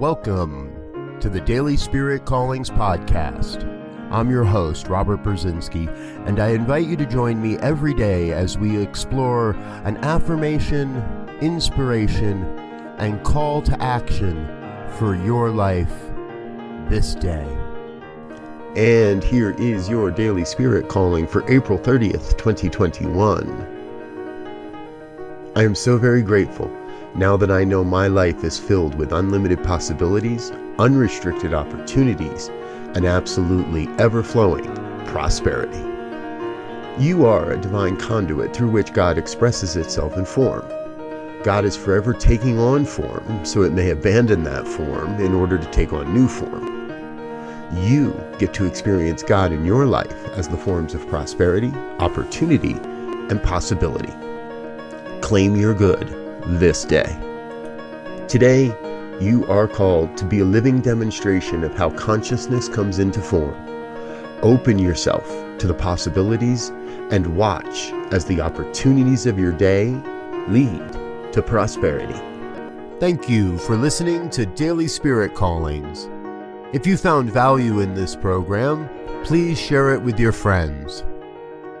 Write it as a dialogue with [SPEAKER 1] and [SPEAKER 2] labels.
[SPEAKER 1] Welcome to the Daily Spirit Callings Podcast. I'm your host, Robert Brzezinski, and I invite you to join me every day as we explore an affirmation, inspiration, and call to action for your life this day. And here is your Daily Spirit Calling for April 30th, 2021. I am so very grateful now that I know my life is filled with unlimited possibilities, unrestricted opportunities, and absolutely ever flowing prosperity. You are a divine conduit through which God expresses itself in form. God is forever taking on form, so it may abandon that form in order to take on new form. You get to experience God in your life as the forms of prosperity, opportunity, and possibility. Claim your good this day. Today, you are called to be a living demonstration of how consciousness comes into form. Open yourself to the possibilities and watch as the opportunities of your day lead to prosperity. Thank you for listening to Daily Spirit Callings. If you found value in this program, please share it with your friends.